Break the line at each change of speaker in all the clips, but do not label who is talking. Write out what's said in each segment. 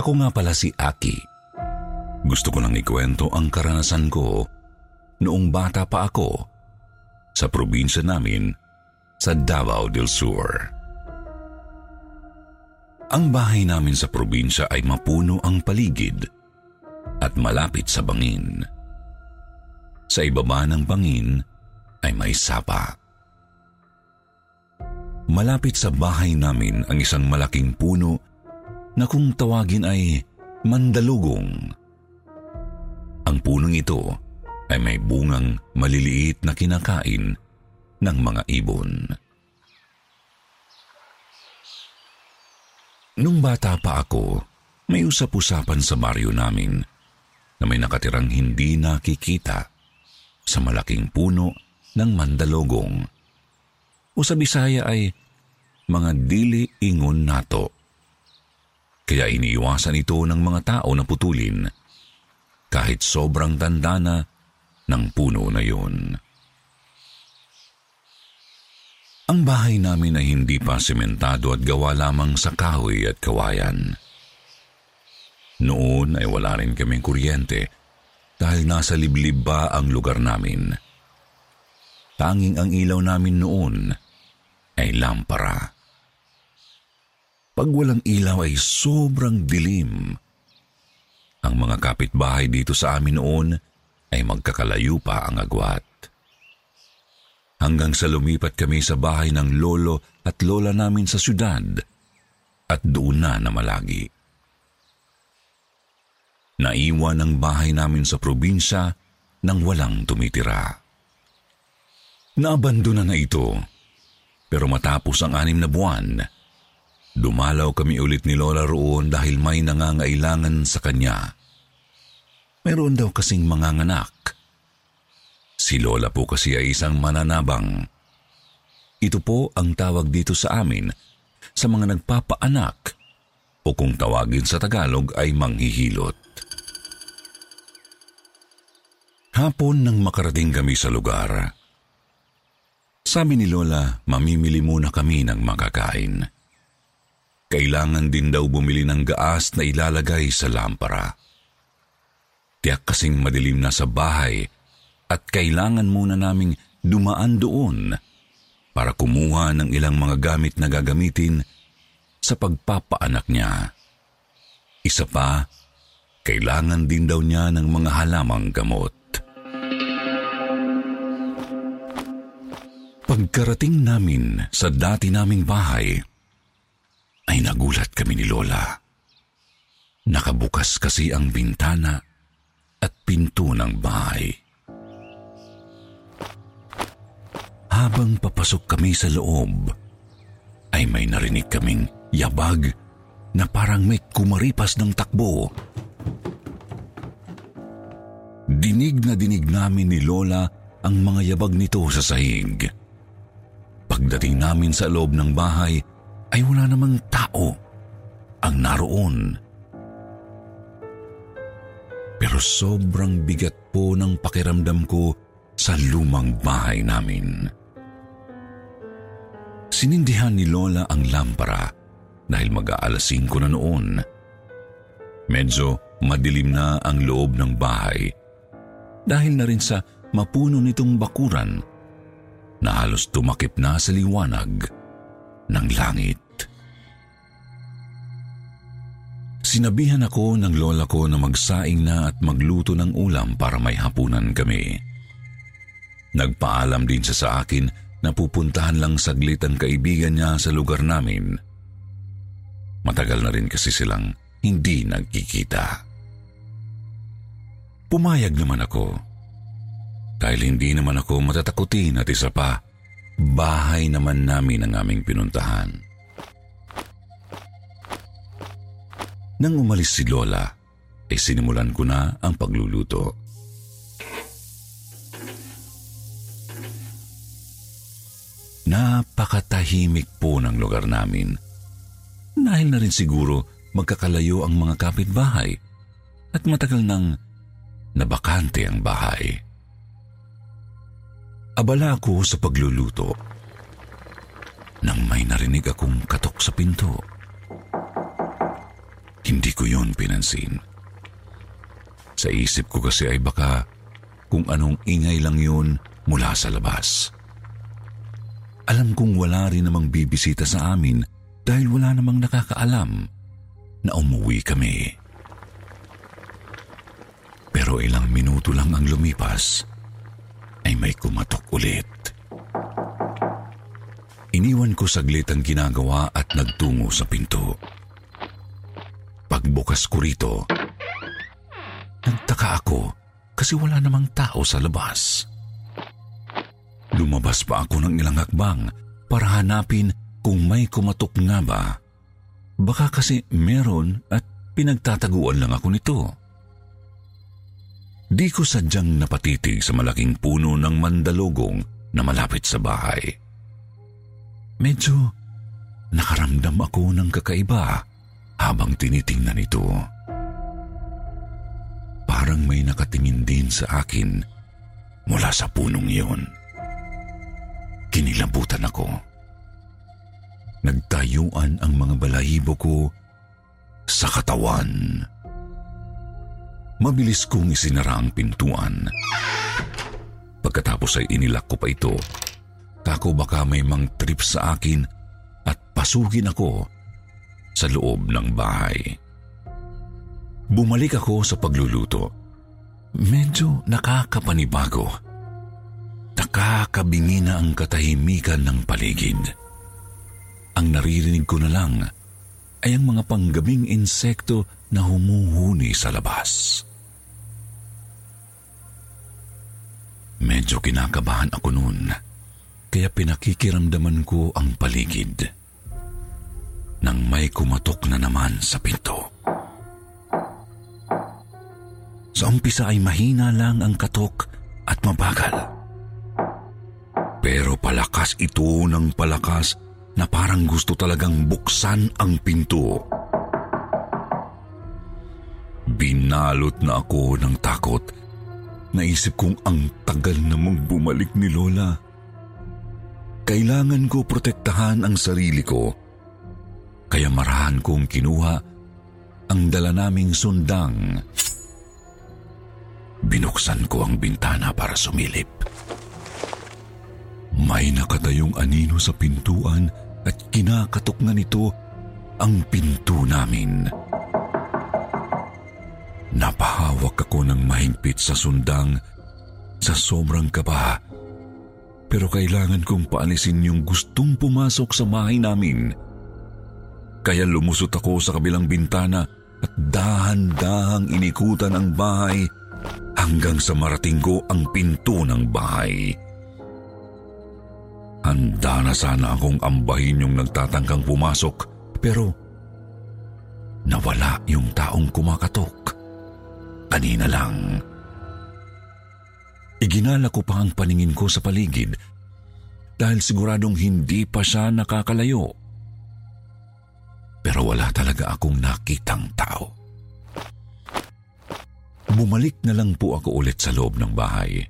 Ako nga pala si Aki. Gusto ko lang ikwento ang karanasan ko noong bata pa ako sa probinsya namin sa Davao del Sur. Ang bahay namin sa probinsya ay mapuno ang paligid at malapit sa bangin. Sa ibaba ng bangin ay may sapa. Malapit sa bahay namin ang isang malaking puno na kung tawagin ay mandalugong. Ang punong ito ay may bungang maliliit na kinakain ng mga ibon. Nung bata pa ako, may usap-usapan sa baryo namin na may nakatirang hindi nakikita sa malaking puno ng mandalugong. O sa Bisaya ay mga dili ingon nato. Kaya iniiwasan ito ng mga tao na putulin kahit sobrang tanda na ng puno na yun. Ang bahay namin ay hindi pa sementado at gawa lamang sa kahoy at kawayan. Noon ay wala rin kaming kuryente dahil nasa liblib ba ang lugar namin. Tanging ang ilaw namin noon ay lampara. Pag walang ilaw ay sobrang dilim. Ang mga kapitbahay dito sa amin noon ay magkakalayo pa ang agwat. Hanggang sa lumipat kami sa bahay ng lolo at lola namin sa syudad at doon na namalagi. Naiwan ang bahay namin sa probinsya nang walang tumitira. Naabandona na ito, pero matapos ang anim na buwan, dumalaw kami ulit ni Lola roon dahil may nangangailangan sa kanya. Mayroon daw kasing manganganak. Si Lola po kasi ay isang mananabang. Ito po ang tawag dito sa amin sa mga nagpapaanak o kung tawagin sa Tagalog ay manghihilot. Hapon nang makarating kami sa lugar. Sabi ni Lola, mamimili muna kami ng makakain. Kailangan din daw bumili ng gaas na ilalagay sa lampara. Tiyak kasing madilim na sa bahay at kailangan muna naming dumaan doon para kumuha ng ilang mga gamit na gagamitin sa pagpapaanak niya. Isa pa, kailangan din daw niya ng mga halamang gamot. Pagkarating namin sa dati naming bahay, ay nagulat kami ni Lola. Nakabukas kasi ang bintana at pinto ng bahay. Habang papasok kami sa loob, ay may narinig kaming yabag na parang may kumaripas ng takbo. Dinig na dinig namin ni Lola ang mga yabag nito sa sahig. Pagdating namin sa loob ng bahay, ay wala namang tao ang naroon. Pero sobrang bigat po ng pakiramdam ko sa lumang bahay namin. Sinindihan ni Lola ang lampara dahil mag-aalas 5 na noon. Medyo madilim na ang loob ng bahay dahil na rin sa mapuno nitong bakuran na halos tumakip na sa liwanag ng langit. Sinabihan ako ng lola ko na magsaing na at magluto ng ulam para may hapunan kami. Nagpaalam din siya sa akin na pupuntahan lang saglit ang kaibigan niya sa lugar namin. Matagal na rin kasi silang hindi nagkikita. Pumayag naman ako. Dahil hindi naman ako matatakutin at isa pa, bahay naman namin ang aming pinuntahan. Nang umalis si Lola, ay sinimulan ko na ang pagluluto. Napakatahimik po ng lugar namin. Dahil na rin siguro magkakalayo ang mga kapitbahay at matagal nang nabakante ang bahay. Abala ako sa pagluluto nang may narinig akong katok sa pinto. Hindi ko yon pinansin. Sa isip ko kasi ay baka kung anong ingay lang yun mula sa labas. Alam kong wala rin namang bibisita sa amin dahil wala namang nakakaalam na umuwi kami. Pero ilang minuto lang ang lumipas ay may kumatok ulit. Iniwan ko saglit ang ginagawa at nagtungo sa pinto. Pagbukas ko rito, nagtaka ako kasi wala namang tao sa labas. Lumabas pa ako ng ilang hakbang para hanapin kung may kumatok nga ba. Baka kasi meron at pinagtataguan lang ako nito. Di ko sadyang napatitig sa malaking puno ng mandalugong na malapit sa bahay. Medyo nakaramdam ako ng kakaiba habang tinitingnan ito. Parang may nakatingin din sa akin mula sa punong iyon. Kinilabutan ako. Nagtayuan ang mga balahibo ko sa katawan. Mabilis kong isinara ang pintuan. Pagkatapos ay inilak ko pa ito. Tako baka may mang trip sa akin at pasugin ako sa loob ng bahay. Bumalik ako sa pagluluto. Medyo nakakapanibago. Nakakabingi na ang katahimikan ng paligid. Ang naririnig ko na lang ay ang mga panggabing insekto na humuhuni sa labas. Medyo kinakabahan ako noon, kaya pinakikiramdaman ko ang paligid. Nang may kumatok na naman sa pinto. Sa umpisa ay mahina lang ang katok at mabagal. Pero palakas ito ng palakas na parang gusto talagang buksan ang pinto. Binalot na ako ng takot Naisip kong ang tagal namang bumalik ni Lola. Kailangan ko protektahan ang sarili ko. Kaya marahan kong kinuha ang dala naming sundang. Binuksan ko ang bintana para sumilip. May nakatayong anino sa pintuan at kinakatok na nito ang pinto namin. Napahawak ako ng mahigpit sa sundang sa sobrang kaba. Pero kailangan kong paalisin yung gustong pumasok sa bahay namin. Kaya lumusot ako sa kabilang bintana at dahan-dahang inikutan ang bahay hanggang sa marating ko ang pinto ng bahay. Handa na sana akong ambahin yung nagtatangkang pumasok pero nawala yung taong kumakatok. Kanina lang. Iginala ko pa ang paningin ko sa paligid dahil siguradong hindi pa siya nakakalayo. Pero wala talaga akong nakitang tao. Bumalik na lang po ako ulit sa loob ng bahay.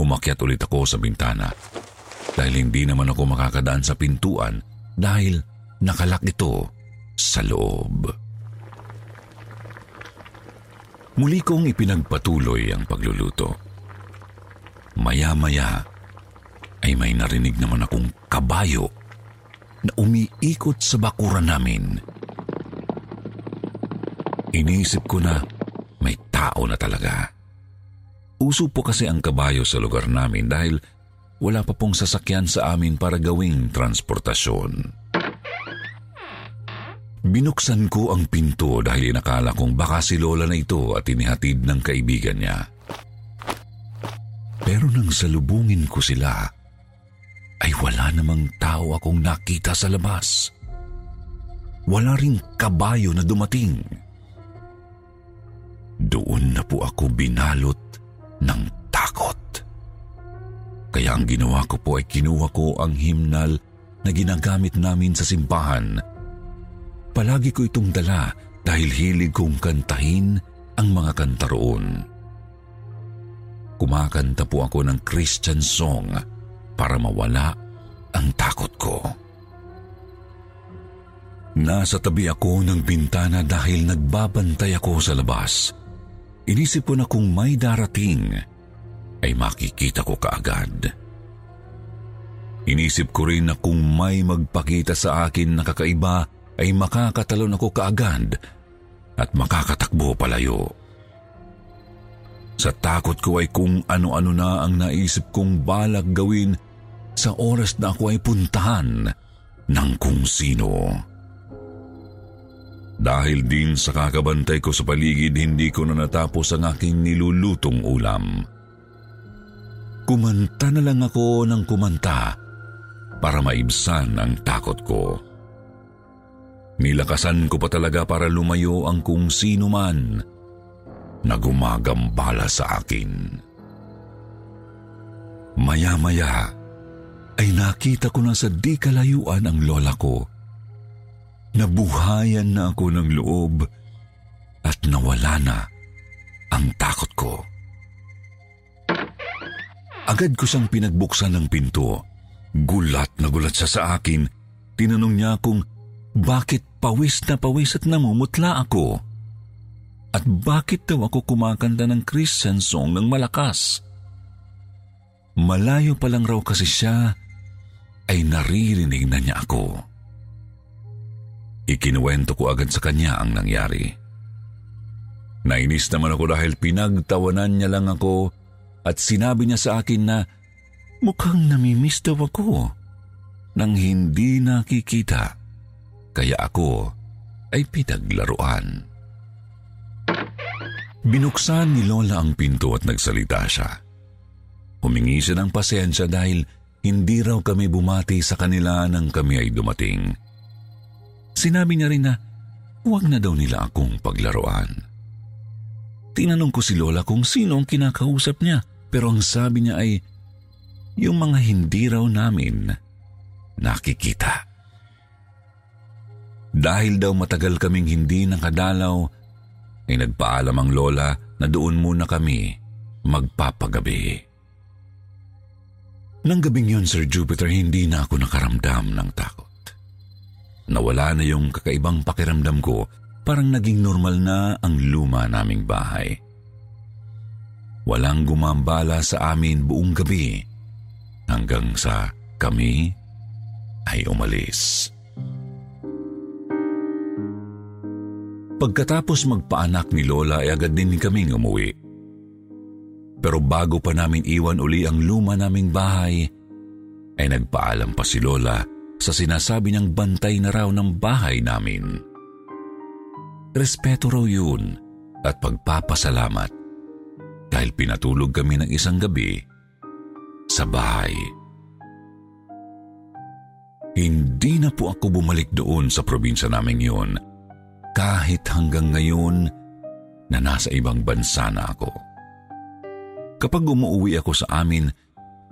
Umakyat ulit ako sa bintana dahil hindi naman ako makakadaan sa pintuan dahil nakalak ito sa loob. Muli kong ipinagpatuloy ang pagluluto. Maya-maya ay may narinig naman akong kabayo na umiikot sa bakuran namin. Iniisip ko na may tao na talaga. Uso po kasi ang kabayo sa lugar namin dahil wala pa pong sasakyan sa amin para gawing transportasyon. Binuksan ko ang pinto dahil inakala kong baka si Lola na ito at inihatid ng kaibigan niya. Pero nang salubungin ko sila, ay wala namang tao akong nakita sa labas. Wala ring kabayo na dumating. Doon na po ako binalot ng takot. Kaya ang ginawa ko po ay kinuha ko ang himnal na ginagamit namin sa simbahan Palagi ko itong dala dahil hilig kong kantahin ang mga kanta roon. Kumakanta po ako ng Christian song para mawala ang takot ko. Nasa tabi ako ng bintana dahil nagbabantay ako sa labas. Inisip ko na kung may darating, ay makikita ko kaagad. Inisip ko rin na kung may magpakita sa akin na kakaiba ay makakatalon ako kaagad at makakatakbo palayo. Sa takot ko ay kung ano-ano na ang naisip kong balag gawin sa oras na ako ay puntahan ng kung sino. Dahil din sa kakabantay ko sa paligid, hindi ko na natapos ang aking nilulutong ulam. Kumanta na lang ako ng kumanta para maibsan ang takot ko. Nilakasan ko pa talaga para lumayo ang kung sino man na gumagambala sa akin. Maya-maya ay nakita ko na sa di kalayuan ang lola ko. Nabuhayan na ako ng loob at nawala na ang takot ko. Agad ko siyang pinagbuksan ng pinto. Gulat na gulat siya sa akin. Tinanong niya kung bakit pawis na pawis at namumutla ako? At bakit daw ako kumakanta ng Christian song ng malakas? Malayo pa lang raw kasi siya ay naririnig na niya ako. Ikinuwento ko agad sa kanya ang nangyari. Nainis naman ako dahil pinagtawanan niya lang ako at sinabi niya sa akin na mukhang namimiss daw ako nang hindi nakikita kaya ako ay pinaglaruan. Binuksan ni Lola ang pinto at nagsalita siya. Humingi siya ng pasensya dahil hindi raw kami bumati sa kanila nang kami ay dumating. Sinabi niya rin na huwag na daw nila akong paglaruan. Tinanong ko si Lola kung sino ang kinakausap niya pero ang sabi niya ay yung mga hindi raw namin nakikita. Dahil daw matagal kaming hindi nakadalaw, ay nagpaalam ang lola na doon muna kami magpapagabi. Nang gabing yun, Sir Jupiter, hindi na ako nakaramdam ng takot. Nawala na yung kakaibang pakiramdam ko, parang naging normal na ang luma naming bahay. Walang gumambala sa amin buong gabi hanggang sa kami ay umalis. Pagkatapos magpaanak ni Lola ay agad din kaming umuwi. Pero bago pa namin iwan uli ang luma naming bahay, ay nagpaalam pa si Lola sa sinasabi niyang bantay na raw ng bahay namin. Respeto raw yun at pagpapasalamat dahil pinatulog kami ng isang gabi sa bahay. Hindi na po ako bumalik doon sa probinsya naming yun kahit hanggang ngayon na nasa ibang bansa na ako. Kapag umuwi ako sa amin,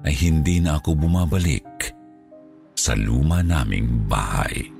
ay hindi na ako bumabalik sa luma naming bahay.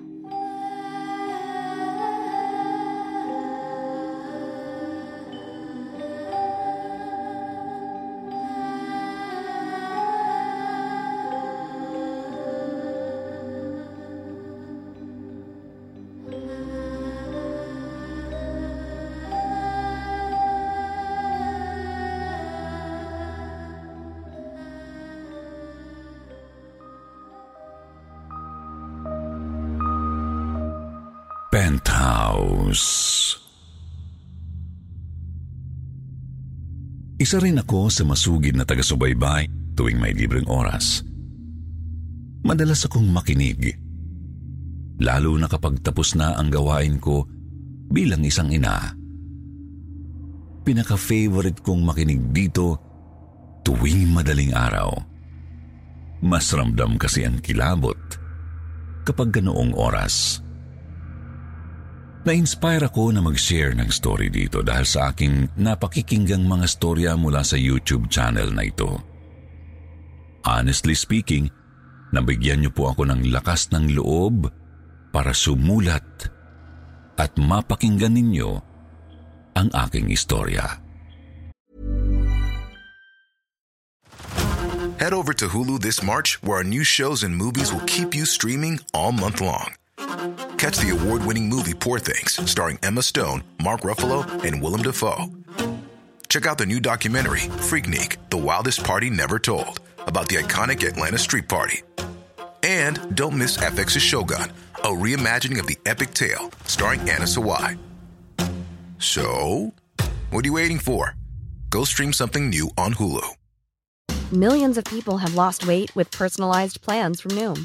Isa rin ako sa masugid na taga-subaybay tuwing may libreng oras. Madalas akong makinig. Lalo na kapag tapos na ang gawain ko bilang isang ina. Pinaka-favorite kong makinig dito tuwing madaling araw. Mas ramdam kasi ang kilabot kapag ganoong oras. Na-inspire ako na mag-share ng story dito dahil sa aking napakikinggang mga storya mula sa YouTube channel na ito. Honestly speaking, nabigyan niyo po ako ng lakas ng loob para sumulat at mapakinggan ninyo ang aking istorya.
Head over to Hulu this March, where our new shows and movies will keep you streaming all month long. Catch the award winning movie Poor Things, starring Emma Stone, Mark Ruffalo, and Willem Dafoe. Check out the new documentary, Freaknik The Wildest Party Never Told, about the iconic Atlanta Street Party. And don't miss FX's Shogun, a reimagining of the epic tale, starring Anna Sawai. So, what are you waiting for? Go stream something new on Hulu.
Millions of people have lost weight with personalized plans from Noom,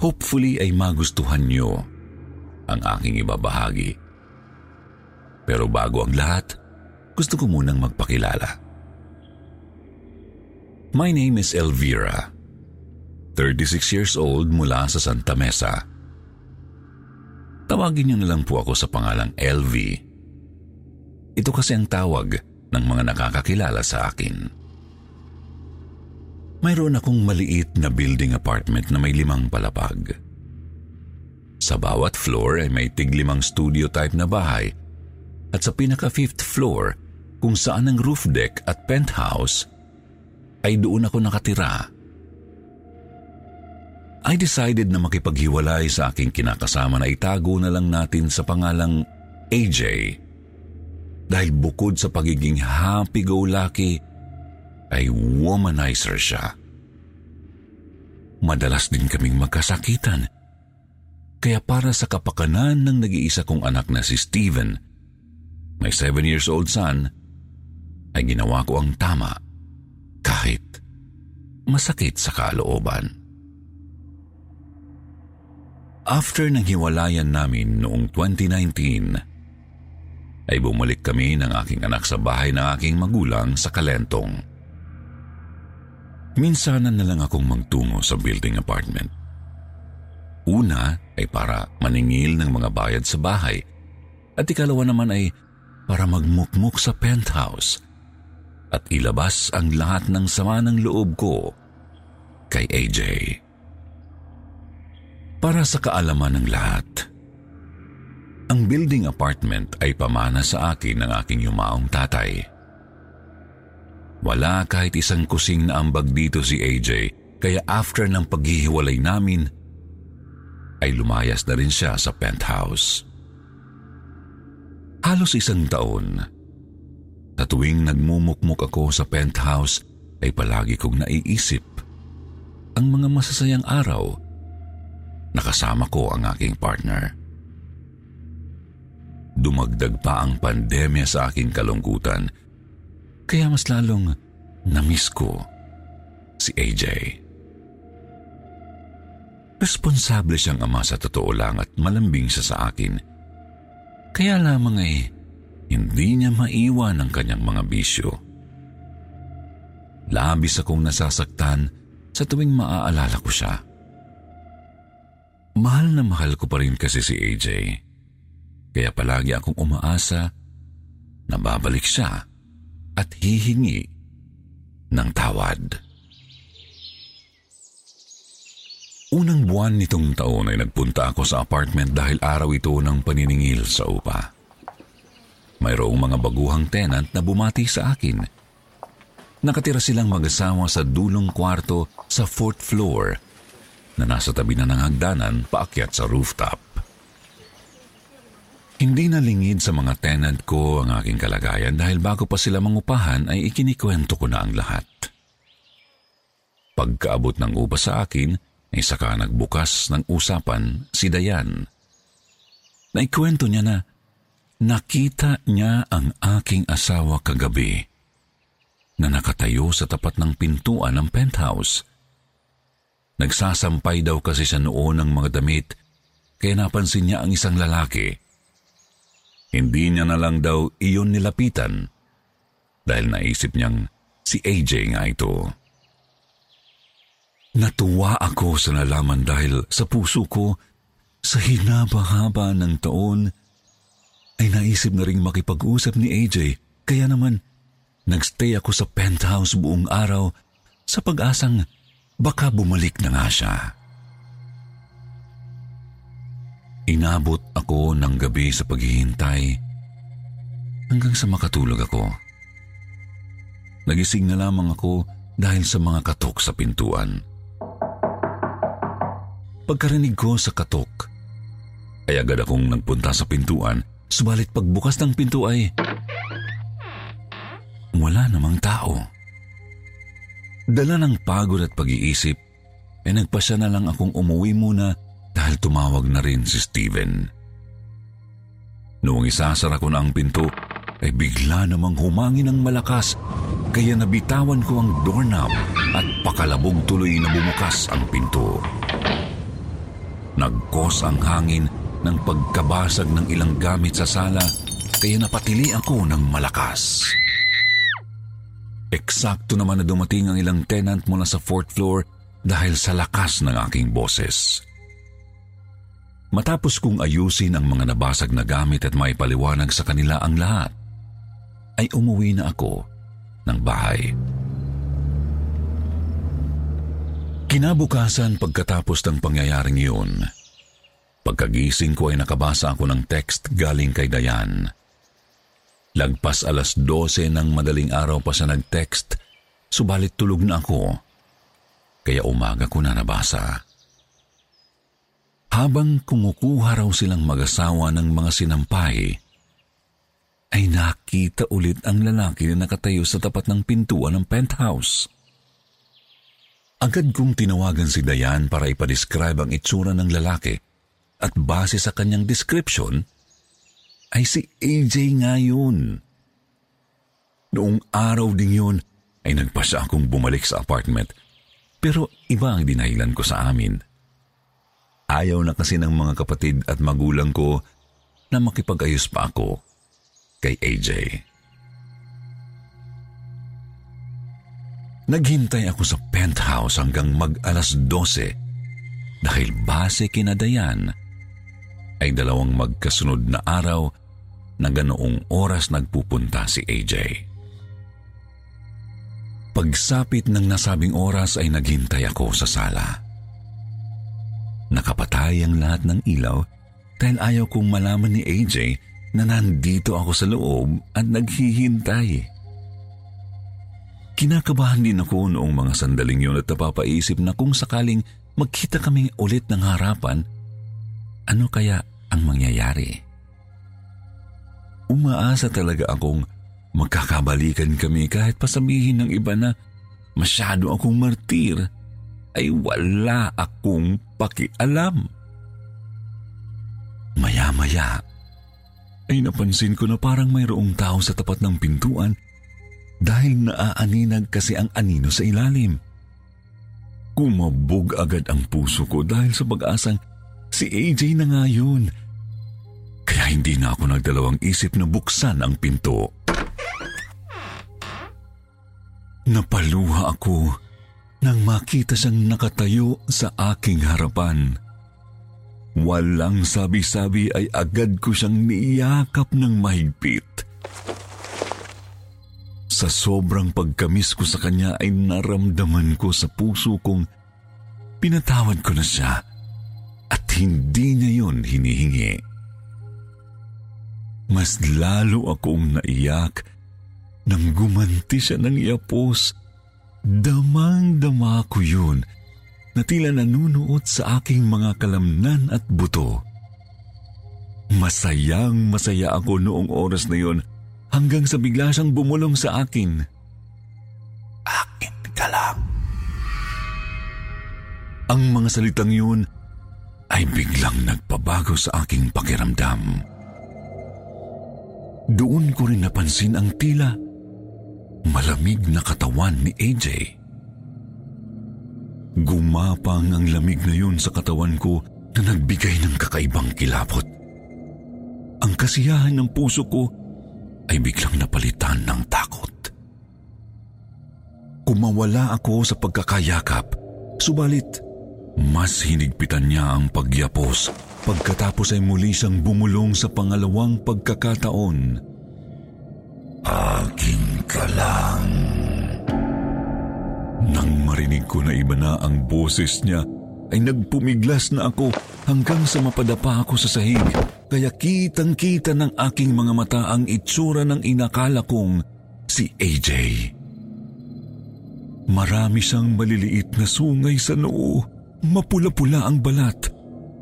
Hopefully ay magustuhan nyo ang aking ibabahagi. Pero bago ang lahat, gusto ko munang magpakilala. My name is Elvira. 36 years old mula sa Santa Mesa. Tawagin niyo na lang po ako sa pangalang LV. Ito kasi ang tawag ng mga nakakakilala sa akin. Mayroon akong maliit na building apartment na may limang palapag. Sa bawat floor ay may tiglimang studio type na bahay at sa pinaka-fifth floor kung saan ang roof deck at penthouse ay doon ako nakatira. I decided na makipaghiwalay sa aking kinakasama na itago na lang natin sa pangalang AJ. Dahil bukod sa pagiging happy-go-lucky, ay womanizer siya. Madalas din kaming magkasakitan. Kaya para sa kapakanan ng nag-iisa kong anak na si Steven, may seven years old son, ay ginawa ko ang tama kahit masakit sa kalooban. After ng hiwalayan namin noong 2019, ay bumalik kami ng aking anak sa bahay ng aking magulang sa Kalentong. Minsanan na lang akong magtungo sa building apartment. Una ay para maningil ng mga bayad sa bahay at ikalawa naman ay para magmukmuk sa penthouse at ilabas ang lahat ng sama ng loob ko kay AJ. Para sa kaalaman ng lahat, ang building apartment ay pamana sa akin ng aking yumaong tatay. Wala kahit isang kusing na ambag dito si AJ, kaya after ng paghihiwalay namin, ay lumayas na rin siya sa penthouse. Halos isang taon, sa tuwing nagmumukmuk ako sa penthouse, ay palagi kong naiisip ang mga masasayang araw nakasama ko ang aking partner. Dumagdag pa ang pandemya sa aking kalungkutan, kaya mas lalong namiss ko si AJ. Responsable siyang ama sa totoo lang at malambing siya sa akin. Kaya lamang ay hindi niya maiwan ang kanyang mga bisyo. Labis akong nasasaktan sa tuwing maaalala ko siya. Mahal na mahal ko pa rin kasi si AJ. Kaya palagi akong umaasa na babalik siya at hihingi ng tawad. Unang buwan nitong taon ay nagpunta ako sa apartment dahil araw ito ng paniningil sa upa. Mayroong mga baguhang tenant na bumati sa akin. Nakatira silang mag-asawa sa dulong kwarto sa fourth floor na nasa tabi na ng hagdanan paakyat sa rooftop. Hindi nalingid sa mga tenant ko ang aking kalagayan dahil bago pa sila mangupahan ay ikinikwento ko na ang lahat. Pagkaabot ng upa sa akin, ay saka nagbukas ng usapan si Dayan. Naikwento niya na nakita niya ang aking asawa kagabi na nakatayo sa tapat ng pintuan ng penthouse. Nagsasampay daw kasi siya noon ng mga damit kaya napansin niya ang isang lalaki. Hindi niya na lang daw iyon nilapitan dahil naisip niyang si AJ nga ito. Natuwa ako sa nalaman dahil sa puso ko, sa hinaba-haba ng taon, ay naisip na ring makipag-usap ni AJ. Kaya naman, nagstay ako sa penthouse buong araw sa pag-asang baka bumalik na nga siya. Inabot ako ng gabi sa paghihintay hanggang sa makatulog ako. Nagising na lamang ako dahil sa mga katok sa pintuan. Pagkarinig ko sa katok, ay agad akong nagpunta sa pintuan, subalit pagbukas ng pinto ay wala namang tao. Dala ng pagod at pag-iisip, ay nagpasya na lang akong umuwi muna dahil tumawag na rin si Steven. Noong isasara ko na ang pinto, ay bigla namang humangin ng malakas kaya nabitawan ko ang doorknob at pakalabog tuloy na bumukas ang pinto. Nagkos ang hangin ng pagkabasag ng ilang gamit sa sala kaya napatili ako ng malakas. Eksakto naman na dumating ang ilang tenant mula sa fourth floor dahil sa lakas ng aking boses. Matapos kong ayusin ang mga nabasag na gamit at maipaliwanag sa kanila ang lahat, ay umuwi na ako ng bahay. Kinabukasan pagkatapos ng pangyayaring iyon, pagkagising ko ay nakabasa ako ng text galing kay Dayan. Lagpas alas 12 ng madaling araw pa siya nag-text, subalit tulog na ako, kaya umaga ko na nabasa. Habang kumukuha raw silang mag-asawa ng mga sinampay, ay nakita ulit ang lalaki na nakatayo sa tapat ng pintuan ng penthouse. Agad kong tinawagan si Dayan para ipadescribe ang itsura ng lalaki at base sa kanyang description, ay si AJ nga yun. Noong araw ding yun, ay nagpasya akong bumalik sa apartment pero iba ang dinahilan ko sa amin. Ayaw na kasi ng mga kapatid at magulang ko na makipag-ayos pa ako kay AJ. Naghintay ako sa penthouse hanggang mag-alas 12 dahil base kinadayan ay dalawang magkasunod na araw na ganoong oras nagpupunta si AJ. Pagsapit ng nasabing oras ay naghintay ako sa sala. Nakapatay ang lahat ng ilaw dahil ayaw kong malaman ni AJ na nandito ako sa loob at naghihintay. Kinakabahan din ako noong mga sandaling yun at napapaisip na kung sakaling magkita kami ulit ng harapan, ano kaya ang mangyayari? Umaasa talaga akong magkakabalikan kami kahit pasabihin ng iba na masyado akong martir ay wala akong pakialam. Maya-maya ay napansin ko na parang mayroong tao sa tapat ng pintuan dahil naaaninag kasi ang anino sa ilalim. Kumabog agad ang puso ko dahil sa pag-asang si AJ na nga yun. Kaya hindi na ako nagdalawang isip na buksan ang pinto. Napaluha ako nang makita siyang nakatayo sa aking harapan. Walang sabi-sabi ay agad ko siyang niyakap ng mahigpit. Sa sobrang pagkamis ko sa kanya ay naramdaman ko sa puso kong pinatawad ko na siya at hindi niya yun hinihingi. Mas lalo akong naiyak Nang gumanti siya ng iapos, damang-dama ko yun na tila nanunuot sa aking mga kalamnan at buto. Masayang masaya ako noong oras na yun hanggang sa bigla siyang bumulong sa akin. Akin ka lang. Ang mga salitang yun ay biglang nagpabago sa aking pakiramdam. Doon ko rin napansin ang tila malamig na katawan ni AJ. Gumapang ang lamig na yun sa katawan ko na nagbigay ng kakaibang kilapot. Ang kasiyahan ng puso ko ay biglang napalitan ng takot. Kumawala ako sa pagkakayakap, subalit mas hinigpitan niya ang pagyapos pagkatapos ay muli siyang bumulong sa pangalawang pagkakataon. Akin ka lang. Nang marinig ko na iba na ang boses niya, ay nagpumiglas na ako hanggang sa mapadapa ako sa sahig. Kaya kitang-kita ng aking mga mata ang itsura ng inakala kong si AJ. Marami siyang maliliit na sungay sa noo Mapula-pula ang balat.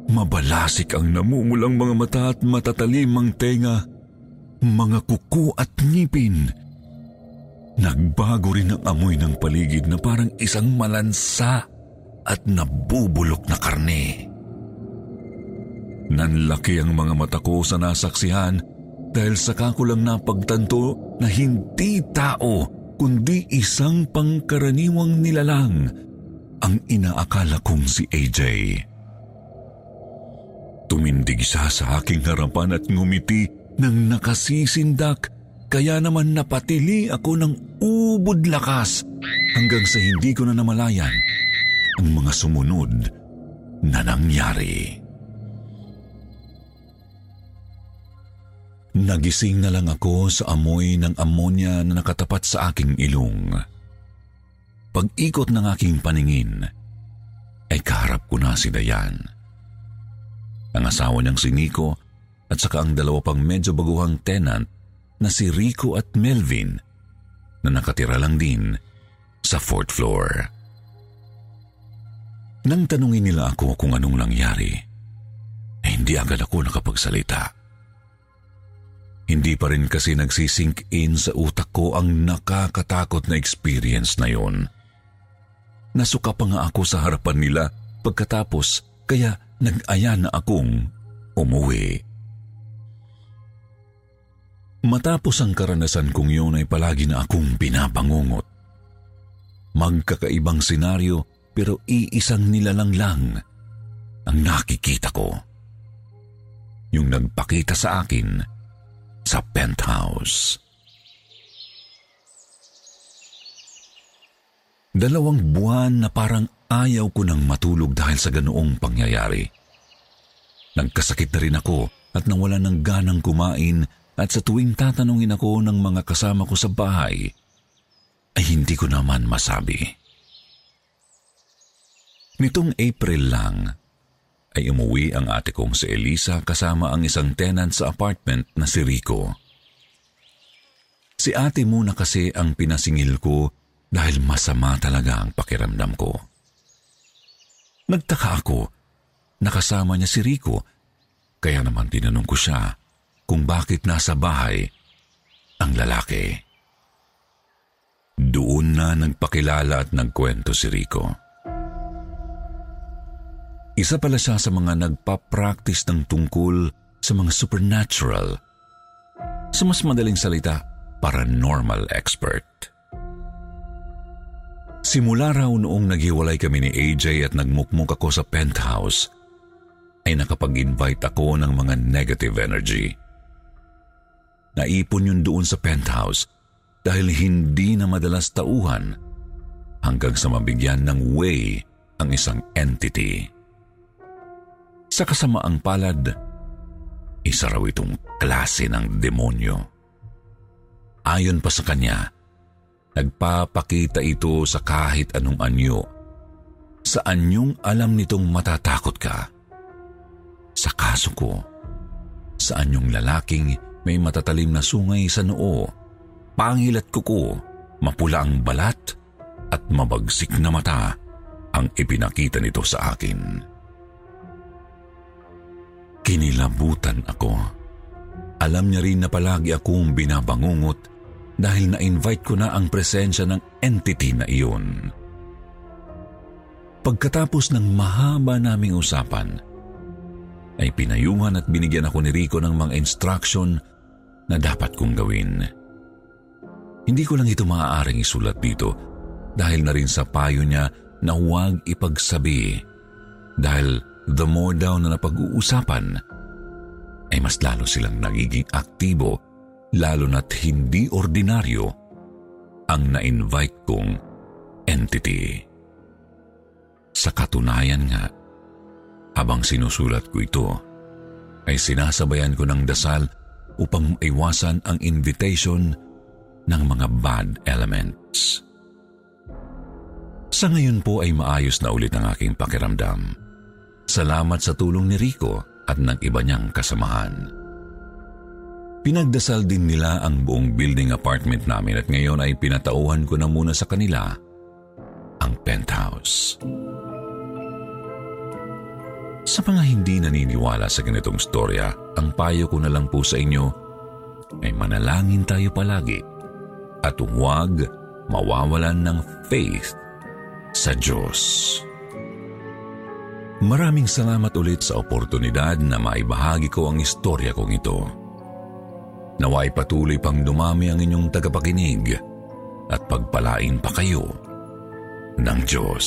Mabalasik ang namumulang mga mata at matatalim ang tenga. Mga kuko at ngipin. Nagbago rin ang amoy ng paligid na parang isang malansa at nabubulok na karne. Nanlaki ang mga mata ko sa nasaksihan dahil saka ko napagtanto na hindi tao kundi isang pangkaraniwang nilalang ang inaakala kong si AJ. Tumindig siya sa aking harapan at ngumiti nang nakasisindak kaya naman napatili ako ng ubod lakas hanggang sa hindi ko na namalayan ang mga sumunod na nangyari. Nagising na lang ako sa amoy ng amonya na nakatapat sa aking ilong. Pag-ikot ng aking paningin, ay kaharap ko na si Dayan. Ang asawa niyang si Nico at saka ang dalawa pang medyo baguhang tenant na si Rico at Melvin na nakatira lang din sa fourth floor. Nang tanungin nila ako kung anong nangyari, eh hindi agad ako nakapagsalita. Hindi pa rin kasi nagsisink in sa utak ko ang nakakatakot na experience na yon. Nasuka pa nga ako sa harapan nila pagkatapos kaya nag-aya na akong umuwi. Matapos ang karanasan kong yun ay palagi na akong binabangungot. Magkakaibang senaryo pero iisang nilalang lang ang nakikita ko. Yung nagpakita sa akin sa penthouse. Dalawang buwan na parang ayaw ko nang matulog dahil sa ganoong pangyayari. Nagkasakit na rin ako at nawala ng ganang kumain at sa tuwing tatanungin ako ng mga kasama ko sa bahay, ay hindi ko naman masabi. Nitong April lang, ay umuwi ang ate kong si Elisa kasama ang isang tenant sa apartment na si Rico. Si ate muna kasi ang pinasingil ko dahil masama talaga ang pakiramdam ko. Nagtaka ako, nakasama niya si Rico, kaya naman tinanong ko siya kung bakit nasa bahay ang lalaki. Doon na nagpakilala at nagkwento si Rico. Isa pala siya sa mga nagpa-practice ng tungkol sa mga supernatural. Sa mas madaling salita, paranormal expert. Simula raw noong naghiwalay kami ni AJ at nagmukmuk ako sa penthouse, ay nakapag-invite ako ng mga negative energy. Naipon yun doon sa penthouse dahil hindi na madalas tauhan hanggang sa mabigyan ng way ang isang entity. Sa kasamaang palad, isa raw itong klase ng demonyo. Ayon pa sa kanya, Nagpapakita ito sa kahit anong anyo. Sa anyong alam nitong matatakot ka. Sa kaso ko, sa anyong lalaking may matatalim na sungay sa noo pangil at kuko, mapula ang balat at mabagsik na mata ang ipinakita nito sa akin. Kinilabutan ako. Alam niya rin na palagi akong binabangungot dahil na-invite ko na ang presensya ng entity na iyon. Pagkatapos ng mahaba naming usapan, ay pinayuhan at binigyan ako ni Rico ng mga instruction na dapat kong gawin. Hindi ko lang ito maaaring isulat dito dahil na rin sa payo niya na huwag ipagsabi dahil the more daw na napag-uusapan, ay mas lalo silang nagiging aktibo lalo na't hindi ordinaryo ang na-invite kong entity. Sa katunayan nga, habang sinusulat ko ito, ay sinasabayan ko ng dasal upang iwasan ang invitation ng mga bad elements. Sa ngayon po ay maayos na ulit ang aking pakiramdam. Salamat sa tulong ni Rico at ng iba niyang kasamahan. Pinagdasal din nila ang buong building apartment namin at ngayon ay pinatauhan ko na muna sa kanila ang penthouse. Sa mga hindi naniniwala sa ganitong storya, ang payo ko na lang po sa inyo ay manalangin tayo palagi at huwag mawawalan ng faith sa Diyos. Maraming salamat ulit sa oportunidad na maibahagi ko ang istorya kong ito. Naway patuloy pang dumami ang inyong tagapakinig at pagpalain pa kayo ng Diyos.